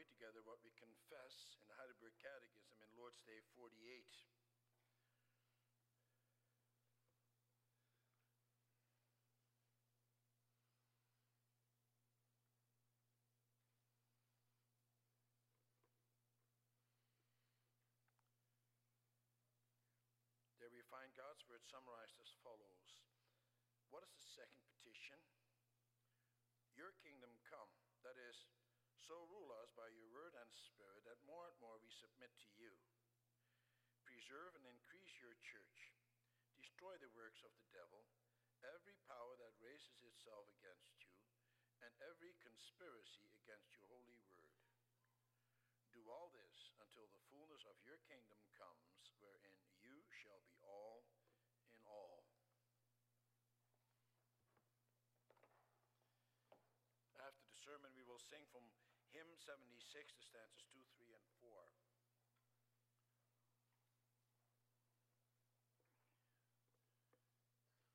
read together what we confess in the Heidelberg Catechism in Lord's Day 48. There we find God's word summarized as follows. What is the second petition? Your kingdom so rule us by your word and spirit that more and more we submit to you. Preserve and increase your church. Destroy the works of the devil, every power that raises itself against you, and every conspiracy against your holy word. Do all this until the fullness of your kingdom comes, wherein you shall be all in all. After the sermon, we will sing from hymn 76, the stanzas 2, 3, and 4.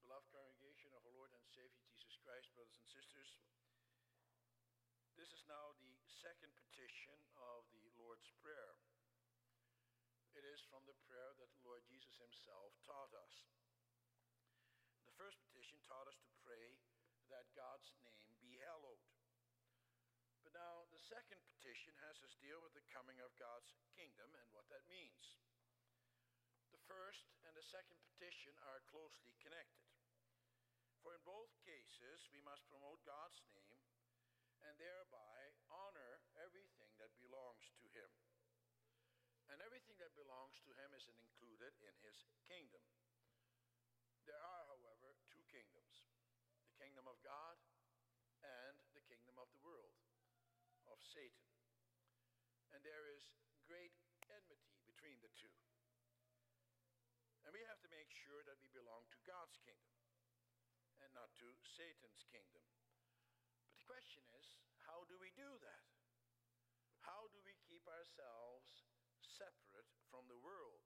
Beloved congregation of our Lord and Savior Jesus Christ, brothers and sisters, this is now the second petition of the Lord's Prayer. It is from the prayer that the Lord Jesus himself taught us. The first petition taught us to pray that God's name be hallowed. But now the second petition has us deal with the coming of God's kingdom and what that means. The first and the second petition are closely connected. For in both cases, we must promote God's name and thereby honor everything that belongs to him. And everything that belongs to him is included in his kingdom. There are, however, two kingdoms the kingdom of God and the kingdom of the world, of Satan. And there is great enmity between the two. And we have to make sure that we belong to God's kingdom and not to Satan's kingdom. But the question is, how do we do that? How do we keep ourselves separate from the world?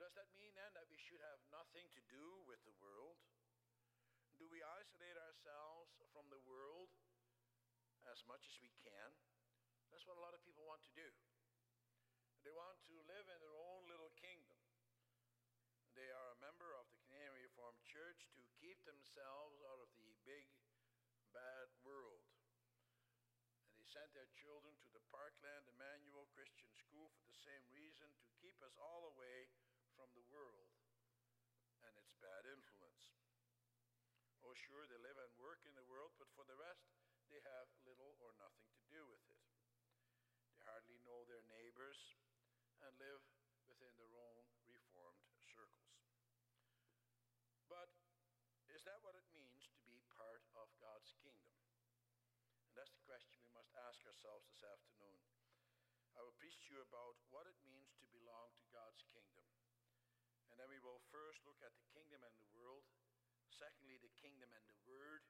Does that mean then that we should have nothing to do with the world? Do we isolate ourselves from the world as much as we can? That's what a lot of people want to do. They want to live in their own little kingdom. They are a member of the Canadian Reformed Church to keep themselves out of the big bad world. And they sent their children to the Parkland Immanuel Christian School for the same reason to keep us all away from the world and its bad influence. Oh, sure, they live and work in the world, but for the rest, they have little or nothing to do with it. They hardly know their neighbors and live within their own reformed circles. But is that what it means to be part of God's kingdom? And that's the question we must ask ourselves this afternoon. I will preach to you about what it means to belong to God's kingdom. And then we will first look at the kingdom and the world, secondly, the kingdom and the word,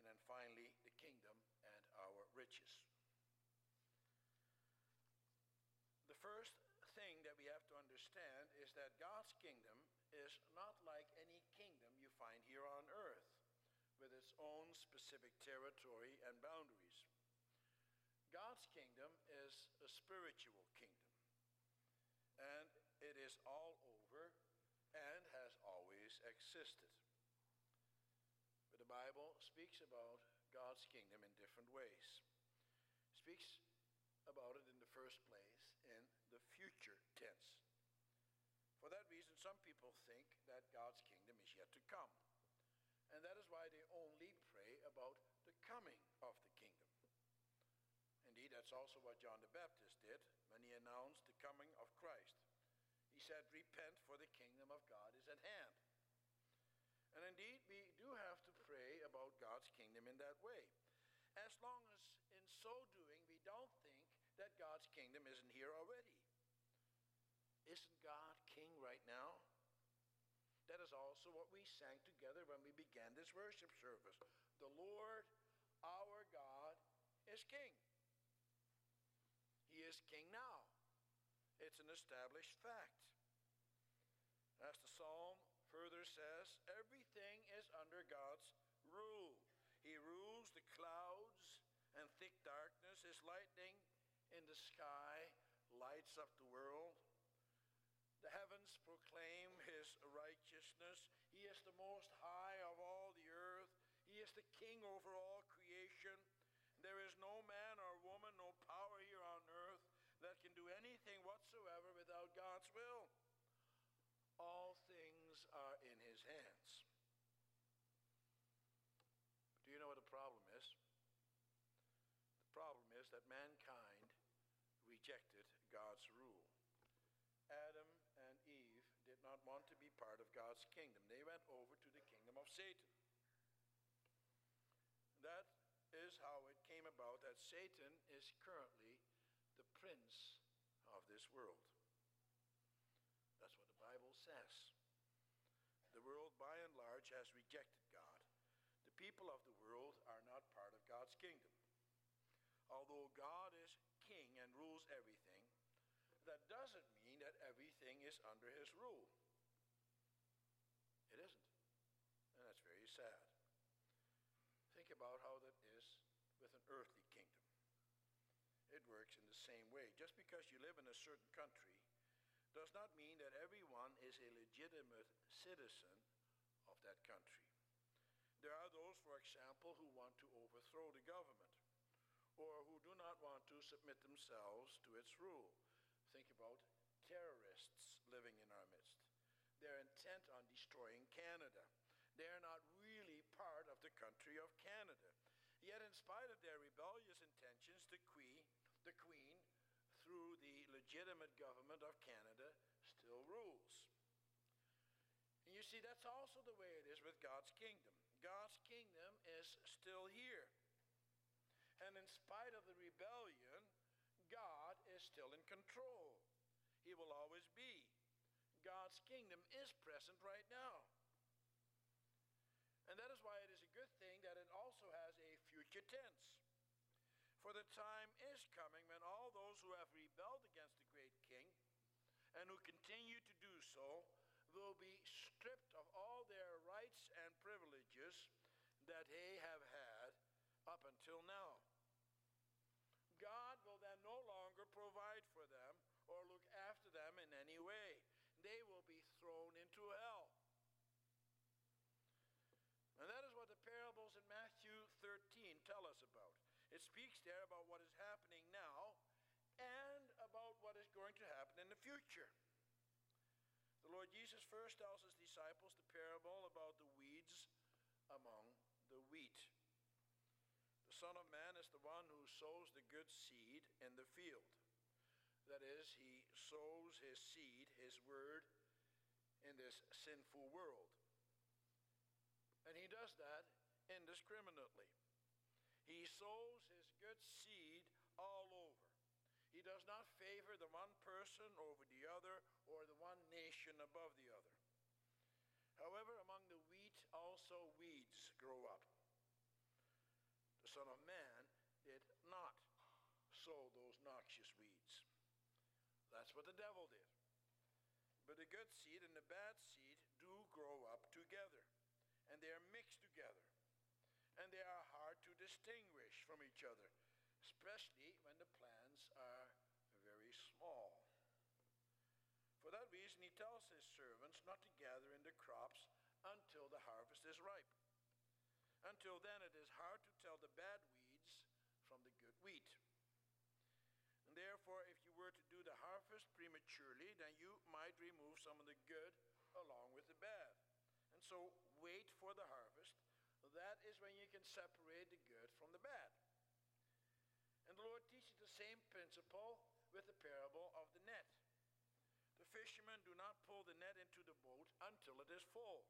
and then finally, the kingdom and our riches. The first thing that we have to understand is that God's kingdom is not like any kingdom you find here on earth with its own specific territory and boundaries. God's kingdom is a spiritual kingdom, and it is all over and has always existed. But the Bible speaks about God's kingdom in different ways. It speaks about it in the first place in the future tense. For that reason, some people think that God's kingdom is yet to come. And that is why they only pray about the coming of the kingdom. Indeed, that's also what John the Baptist did when he announced the coming of Christ. He said, Repent, for the kingdom of God is at hand. And indeed, we do have to pray about God's kingdom in that way. As long as in so doing, we don't think that God's kingdom isn't here already. Isn't God now? That is also what we sang together when we began this worship service. The Lord our God is king. He is king now. It's an established fact. As the psalm further says, everything is under God's rule. He rules the clouds and thick darkness. His lightning in the sky lights up the world. The heavens proclaim his righteousness. He is the most high of all the earth. He is the king over all creation. There is no man or woman, no power here on earth that can do anything whatsoever without God's will. All things are in his hands. Do you know what the problem is? The problem is that mankind rejected God's rule. Adam and Eve did not want to be part of God's kingdom. They went over to the kingdom of Satan. That is how it came about that Satan is currently the prince of this world. That's what the Bible says. The world, by and large, has rejected God. The people of the world are not part of God's kingdom. Although God is king and rules everything, that doesn't mean that everything is under his rule. It isn't. And that's very sad. Think about how that is with an earthly kingdom. It works in the same way. Just because you live in a certain country does not mean that everyone is a legitimate citizen of that country. There are those, for example, who want to overthrow the government or who do not want to submit themselves to its rule. Think about terrorists living in our midst. They're intent on destroying Canada. They're not really part of the country of Canada. Yet, in spite of their rebellious intentions, the Queen, the Queen, through the legitimate government of Canada, still rules. And you see, that's also the way it is with God's kingdom. God's kingdom is still here. And in spite of the rebellion, God is still in control. He will always be. God's kingdom is present right now. And that is why it is a good thing that it also has a future For the time is coming when all those who have rebelled against the great king and who continue to do so will be stripped of all their rights and privileges that they have had up until now. God will then no longer provide for them or look after them in any way. They will be thrown into hell. And that is what the parables in Matthew 13 tell us about. It speaks there about what is happening now and about what is going to happen in the future. The Lord Jesus first tells his disciples the parable about the weeds among the wheat. The Son of Man is the one who sows the good seed in the field. That is, he sows his seed, his word, in this sinful world. And he does that indiscriminately. He sows good seed all over. He does not favor the one person over the other or the one nation above the other. However, among the wheat also weeds grow up. The Son of Man did not sow those noxious weeds. That's what the devil did. But the good seed and the bad seed do grow up together, and they are mixed together, and they are distinguish from each other, especially when the plants are very small. For that reason, he tells his servants not to gather in the crops until the harvest is ripe. Until then, it is hard to tell the bad weeds from the good wheat. And therefore, if you were to do the harvest prematurely, then you might remove some of the good along with the bad. And so, wait for the harvest. That is when you can separate the good from the bad. And the Lord teaches the same principle with the parable of the net. The fishermen do not pull the net into the boat until it is full.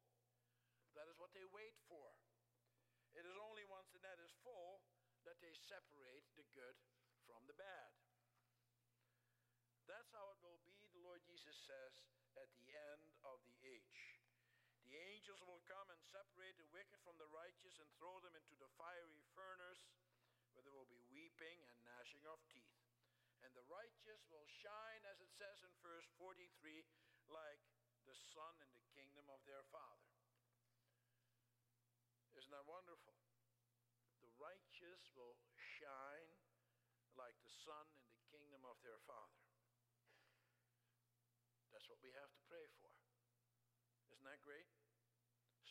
That is what they wait for. It is only once the net is full that they separate the good from the bad. That's how it will be, the Lord Jesus says, at the end of the. The angels will come and separate the wicked from the righteous and throw them into the fiery furnace, where there will be weeping and gnashing of teeth. And the righteous will shine, as it says in verse 43, like the sun in the kingdom of their Father. Isn't that wonderful? The righteous will shine like the sun in the kingdom of their father. That's what we have to pray for. Isn't that great?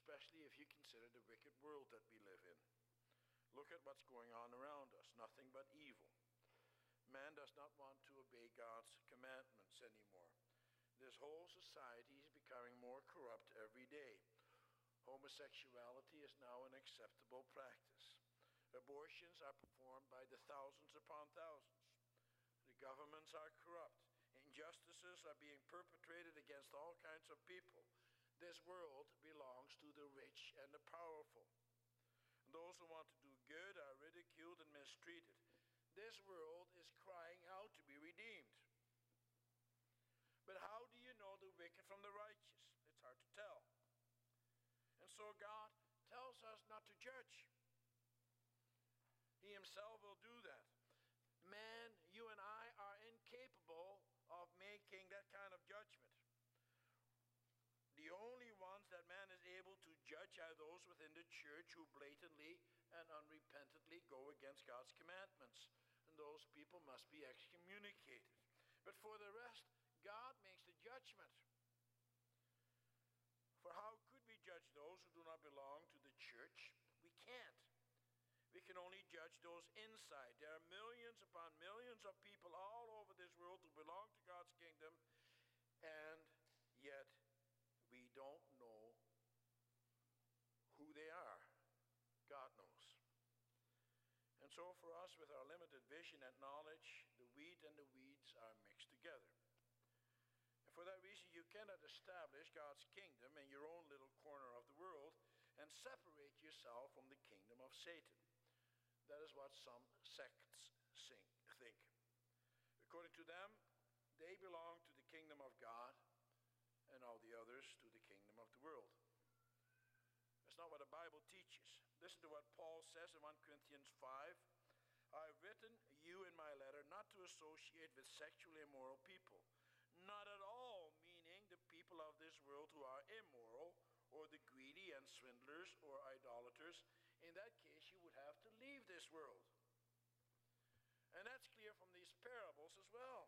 Especially if you consider the wicked world that we live in. Look at what's going on around us nothing but evil. Man does not want to obey God's commandments anymore. This whole society is becoming more corrupt every day. Homosexuality is now an acceptable practice. Abortions are performed by the thousands upon thousands. The governments are corrupt. Injustices are being perpetrated against all kinds of people. This world belongs to the rich and the powerful. And those who want to do good are ridiculed and mistreated. This world is crying out to be redeemed. But how do you know the wicked from the righteous? It's hard to tell. And so God tells us not to judge. He himself will do that. Man, you and I are incapable of making that kind of judgment. The only ones that man is able to judge are those within the church who blatantly and unrepentantly go against God's commandments. And those people must be excommunicated. But for the rest, God makes the judgment. For how could we judge those who do not belong to the church? We can't. We can only judge those inside. There are millions upon millions of people all over this world who belong to God's kingdom, and yet we don't know who they are. God knows. And so, for us, with our limited vision and knowledge, the wheat and the weeds are mixed together. And for that reason, you cannot establish God's kingdom in your own little corner of the world and separate yourself from the kingdom of Satan. That is what some sects think. According to them, they belong to the kingdom of God, and all the others to the kingdom of the world. That's not what the Bible teaches. Listen to what Paul says in 1 Corinthians 5. I have written you in my letter not to associate with sexually immoral people. Not at all meaning the people of this world who are immoral, or the greedy and swindlers, or idolaters, in that case, you would have to leave this world. And that's clear from these parables as well.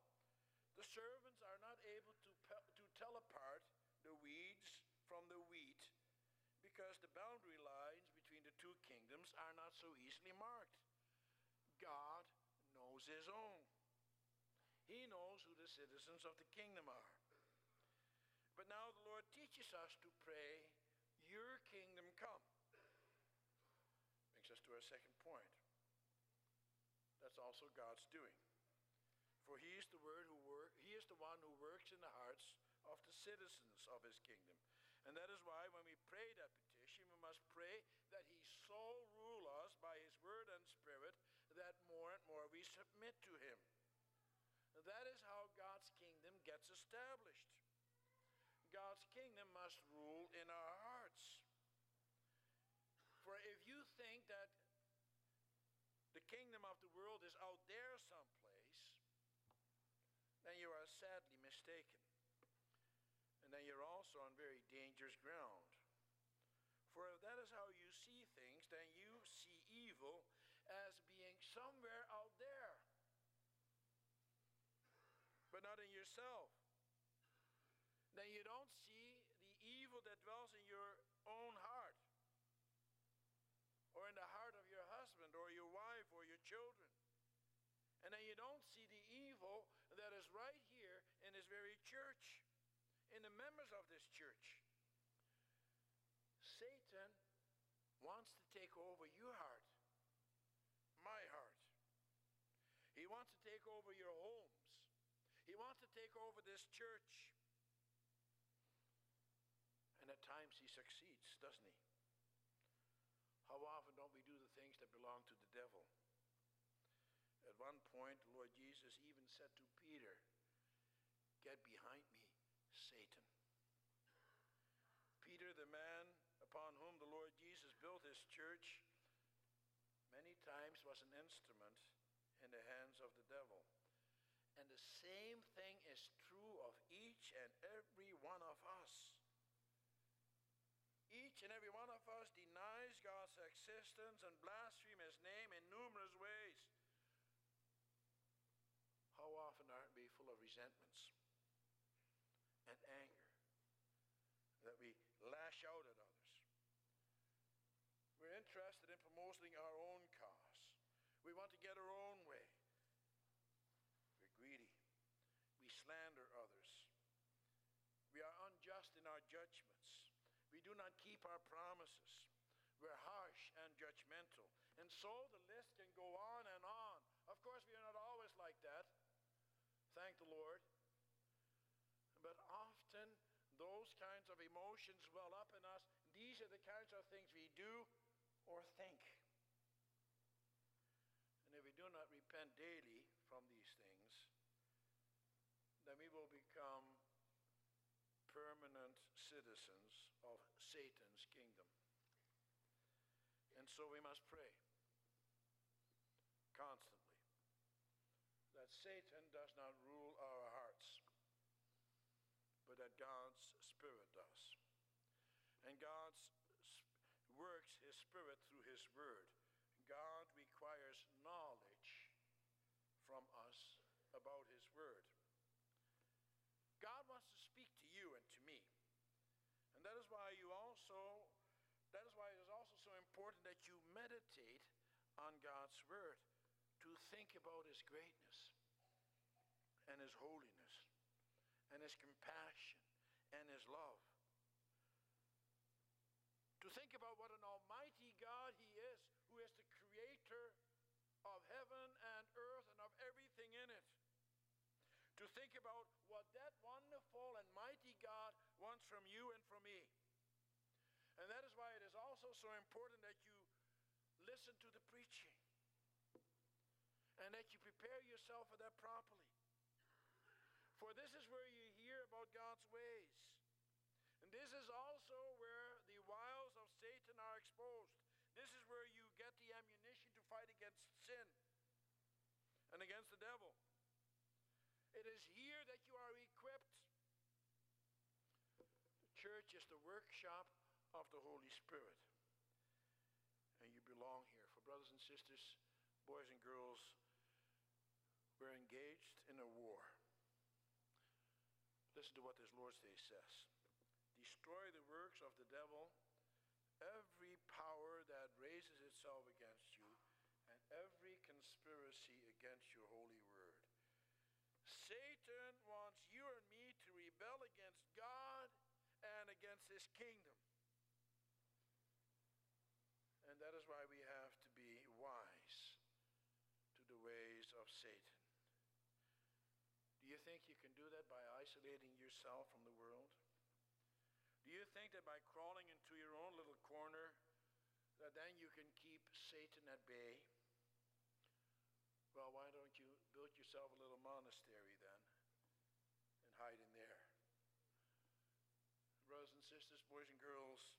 The servants are not able to, to tell apart the weeds from the wheat because the boundary lines between the two kingdoms are not so easily marked. God knows his own. He knows who the citizens of the kingdom are. But now the Lord teaches us to pray, Your kingdom come Makes us to our second point. That's also God's doing. For he is the word who he is the one who works in the hearts of the citizens of his kingdom. And that is why when we pray that petition, we must pray that he so rule us by his word and spirit that more and more we submit to him. That is how God's kingdom gets established. God's kingdom must rule in our hearts. For if you think that the kingdom of the world is out there someplace, then you are sadly mistaken. And then you're also on very dangerous ground. For if that is how you see things, then you see evil as being somewhere out there, but not in yourself. Then you don't see the evil that dwells in your own heart or in the heart of your husband or your wife or your children. And then you don't see the evil that is right here in this very church, in the members of this church. Satan wants to take over your heart, my heart. He wants to take over your homes. Take over this church. And at times he succeeds, doesn't he? How often don't we do the things that belong to the devil? At one point, Lord Jesus even said to Peter, Get behind me, Satan. Peter, the man upon whom the Lord Jesus built his church, many times was an instrument in the hands of the devil. Same thing is true of each and every one of us. Each and every one of us denies God's existence and blasphemes his name in numerous ways. How often are resentments and anger, that we lash out at others. We're interested in promoting our own cause. We want to get our own way. We're greedy. We slander others. We are unjust in our judgments. We do not keep our promises. We're harsh and judgmental. And so the list can go on and on. Of course, we are not always like that. Thank the Lord. But often those kinds of emotions well up in us. These are the kinds of things we do or think. And if we do not repent daily from these things, then we will become permanent citizens of Satan's kingdom. And so we must pray constantly that Satan does not rule our hearts, but that God's Spirit does. And God works His Spirit through His Word. God requires knowledge from us about His Word. God wants to speak to you and to me. And that is why you also that is why it is also so important that you meditate on God's Word, to think about His greatness and His holiness and His compassion and His love. To think about what an almighty God He is, who is the creator of heaven and earth and of everything in it. To think about what that wonderful and mighty God wants from you and from me. And that is why it is also so important that you listen to the preaching and that you prepare yourself for that properly. For this is where you hear about God's ways. And this is also where the wiles of Satan are exposed. This is where you get the ammunition to fight against sin and against the devil. It is here that you are equipped. The church is the workshop of the Holy Spirit. And you belong here. For brothers and sisters, boys and girls, we're engaged in a war. Listen to what this Lord's Day says. Destroy the works of the devil, every power that raises itself against you, and every conspiracy against your holy word. Satan wants you and me to rebel against God and against his kingdom. And that is why we have to be wise to the ways of Satan. Do you think you can do that isolating yourself from the world? Do you think that by crawling into your own little corner, that then you can keep Satan at bay? Well, why don't you build yourself a little monastery then and hide in there? Brothers and sisters, boys and girls,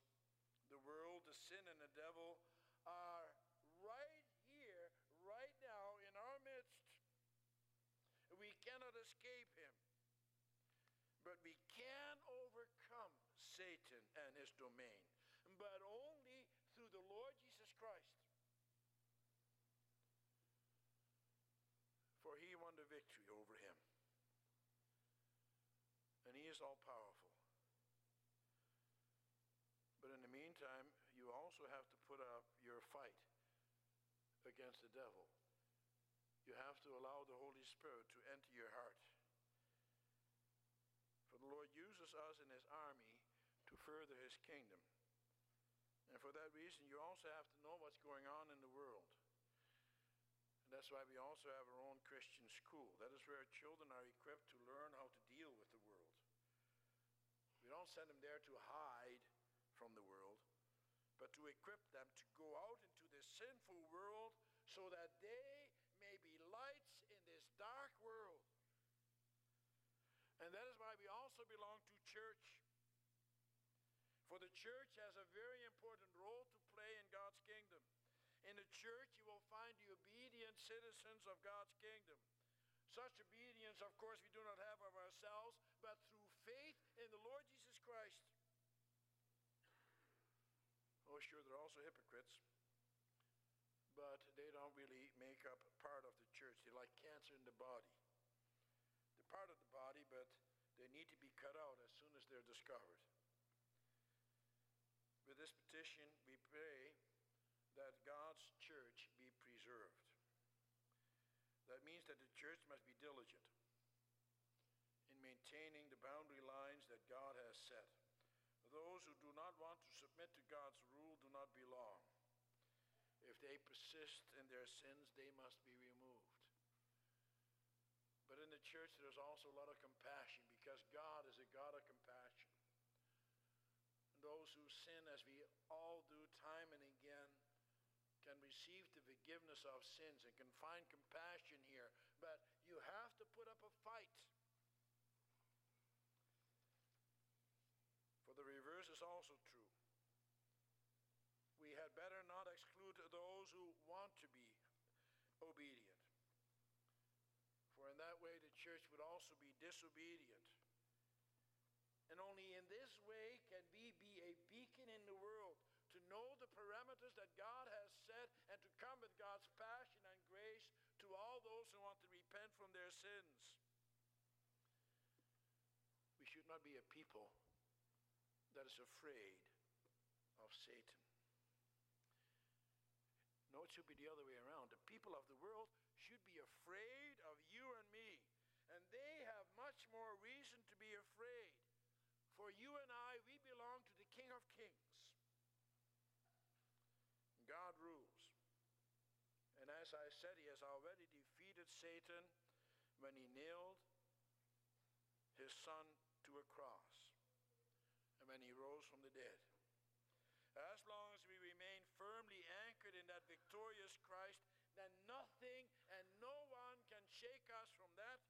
the world, the sin, and the devil are right here, right now, in our midst. We cannot escape him. But we can overcome Satan and his domain, but only through the Lord Jesus Christ. For he won the victory over him. And he is all powerful. But in the meantime, you also have to put up your fight against the devil. You have to allow the Holy Spirit to enter your heart. For the Lord uses us in his army further his kingdom. And for that reason, you also have to know what's going on in the world. And that's why we also have our own Christian school. That is where children are equipped to learn how to deal with the world. We don't send them there to hide from the world, but to equip them to go out into this sinful world so that they may be lights in this dark world. And that is why we also belong to church. For the church has a very important role to play in God's kingdom. In the church, you will find the obedient citizens of God's kingdom. Such obedience, of course, we do not have of ourselves, but through faith in the Lord Jesus Christ. Oh, sure, they're also hypocrites, but they don't really make up part of the church. They're like cancer in the body. They're part of the body, but they need to be cut out as soon as they're discovered. This petition, we pray that God's church be preserved. That means that the church must be diligent in maintaining the boundary lines that God has set. Those who do not want to submit to God's rule do not belong. If they persist in their sins, they must be removed. But in the church, there's also a lot of compassion because God of compassion. And those who sin, as we all do time and again, can receive the forgiveness of sins and can find compassion here. But you have to put up a fight. For the reverse is also true. We had better not exclude those who want to be obedient. For in that way the church would also be disobedient. And only in this way can we be a beacon in the world to know the parameters that God has said and to come with God's passion and grace to all those who want to repent from their sins. We should not be a people that is afraid of Satan. No, it should be the other way around. The people of the world should be afraid of you and me. And they have much more reason to be afraid. For you and I, we belong to the King of Kings. God rules. And as I said, he has already defeated Satan when he nailed his son to a cross and when he rose from the dead. As long as we remain firmly anchored in that victorious Christ, then nothing and no one can shake us from that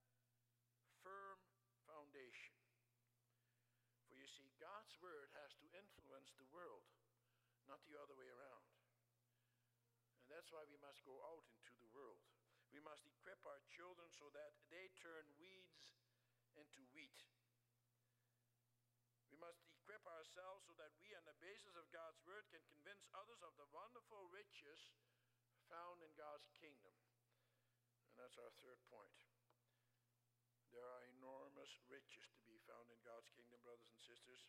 firm foundation. For you see, God's word has to influence the world, not the other way around. And that's why we must go out. We must equip our children so that they turn weeds into wheat. We must equip ourselves so that we, on the basis of God's word, can convince others of the wonderful riches found in God's kingdom. And that's our third point. There are enormous riches to be found in God's kingdom, brothers and sisters.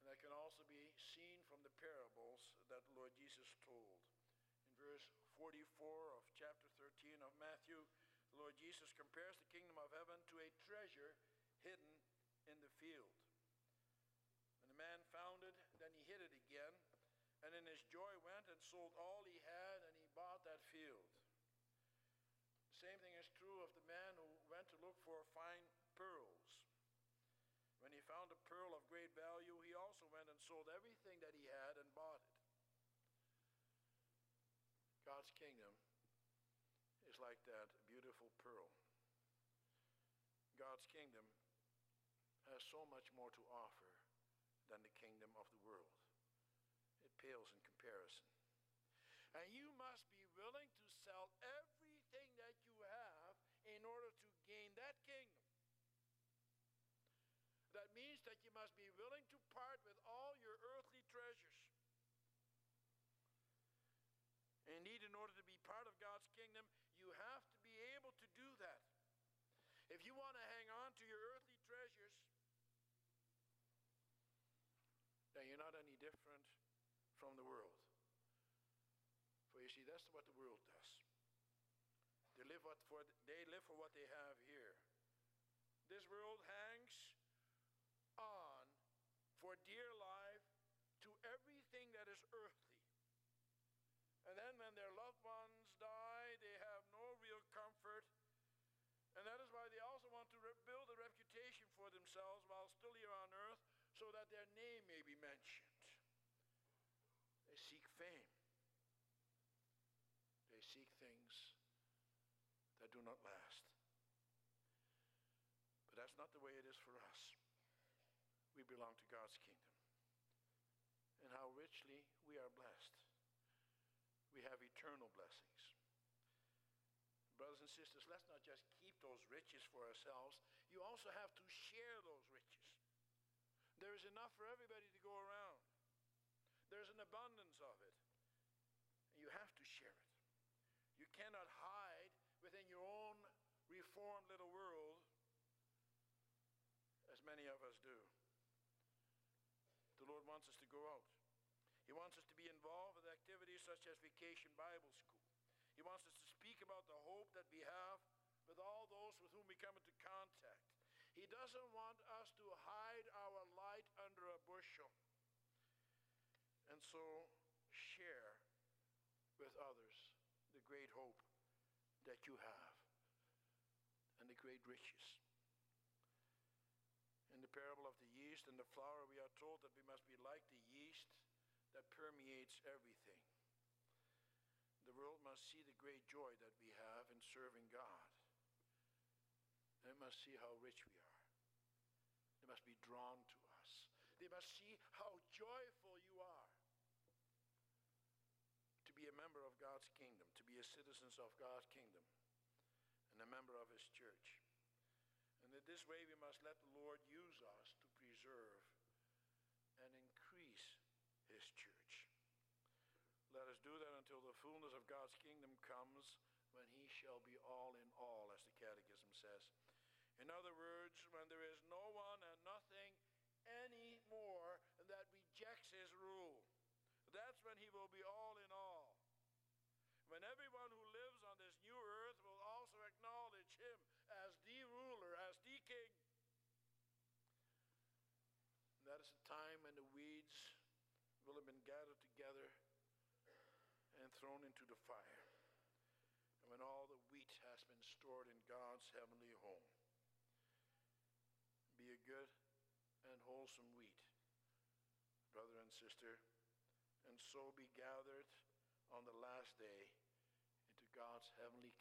And that can also be seen from the parables that the Lord Jesus told. In verse 44 of chapter 13 of Matthew, the Lord Jesus compares the kingdom of heaven to a treasure hidden in the field And the man found it, then he hid it again, and in his joy went and sold all he had, and he bought that field. The same thing is true of the man who went to look for fine pearls. When he found a pearl of great value, he also went and sold everything that he had and bought it. God's kingdom is like that beautiful pearl. God's kingdom has so much more to offer than the kingdom of the world. It pales in comparison. And you must be willing to sell everything that you have in order to gain that kingdom. That means that you must be willing to part with all your earthly treasures. Indeed, in order to be part of God's kingdom, you have to be able to do that. If you want to hang on to your earthly treasures, then you're not any different from the world. For you see, that's what the world does. They live, what for, they live for what they have here. This world hangs on for dear life to everything that is earthly. And then when their loved ones die, they have no real comfort. And that is why they also want to build a reputation for themselves while still here on earth so that their name may be mentioned. They seek fame. Seek things that do not last. But that's not the way it is for us. We belong to God's kingdom. And how richly we are blessed. We have eternal blessings. Brothers and sisters, let's not just keep those riches for ourselves. You also have to share those riches. There's enough for everybody to go around. There's an abundance of it. And you have to share it. You cannot hide within your own reformed little world as many of us do. The Lord wants us to go out. He wants us to be involved with activities such as Vacation Bible School. He wants us to speak about the hope that we have with all those with whom we come into contact. He doesn't want us to hide our light under a bushel. And so share with others the great hope that you have and the great riches. In the parable of the yeast and the flour, we are told that we must be like the yeast that permeates everything. The world must see the great joy that we have in serving God. They must see how rich we are. They must be drawn to us. They must see how joyful you are to be a member of God's kingdom, to be a citizen of God's kingdom, and a member of His church. And in this way, we must let the Lord use us to preserve and increase His church. Let us do that until the fullness of God's kingdom comes when He shall be all in all, as the Catechism says. In other words, when there is no one and nothing any more that rejects his rule. That's when he will be all in all. When everyone who lives on this new earth will also acknowledge him as the ruler, as the king. And that is the time when the weeds will have been gathered together and thrown into the fire. And when all the wheat has been stored in God's heavenly home be a good and wholesome wheat, brother and sister, and so be gathered on the last day into God's heavenly